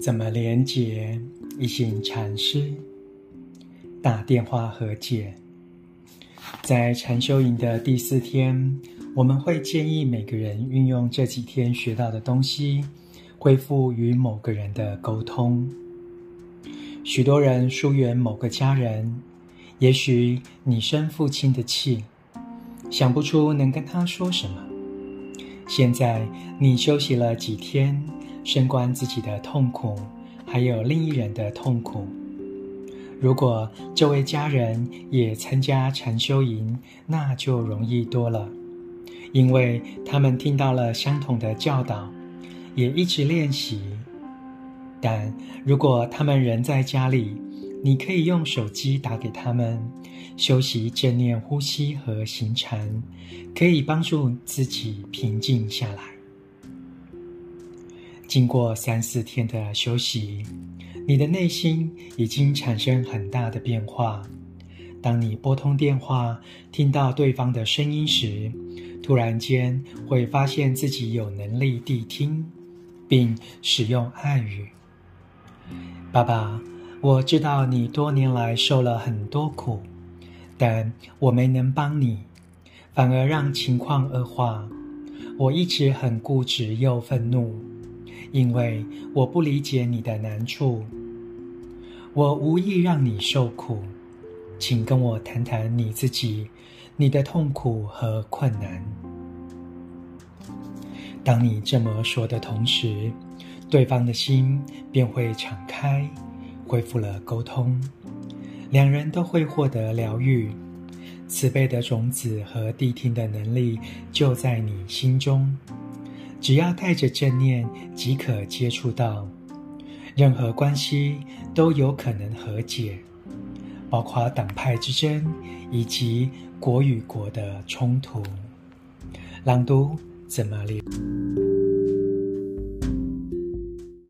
怎么连结？一行禅师打电话和解。在禅修营的第四天，我们会建议每个人运用这几天学到的东西，恢复与某个人的沟通。许多人疏远某个家人，也许你生父亲的气，想不出能跟他说什么。现在你休息了几天，深观自己的痛苦，还有另一人的痛苦。如果这位家人也参加禅修营，那就容易多了，因为他们听到了相同的教导，也一直练习。但如果他们人在家里，你可以用手机打给他们，修习正念呼吸和行禅，可以帮助自己平静下来。经过三四天的休息，你的内心已经产生很大的变化。当你拨通电话，听到对方的声音时，突然间会发现自己有能力谛听，并使用爱语。爸爸，我知道你多年来受了很多苦，但我没能帮你，反而让情况恶化。我一直很固执又愤怒，因为我不理解你的难处。我无意让你受苦，请跟我谈谈你自己，你的痛苦和困难。当你这么说的同时，对方的心便会敞开，恢复了沟通，两人都会获得疗愈。慈悲的种子和谛听的能力就在你心中，只要带着正念即可接触到。任何关系都有可能和解，包括党派之争以及国与国的冲突。朗读怎么练？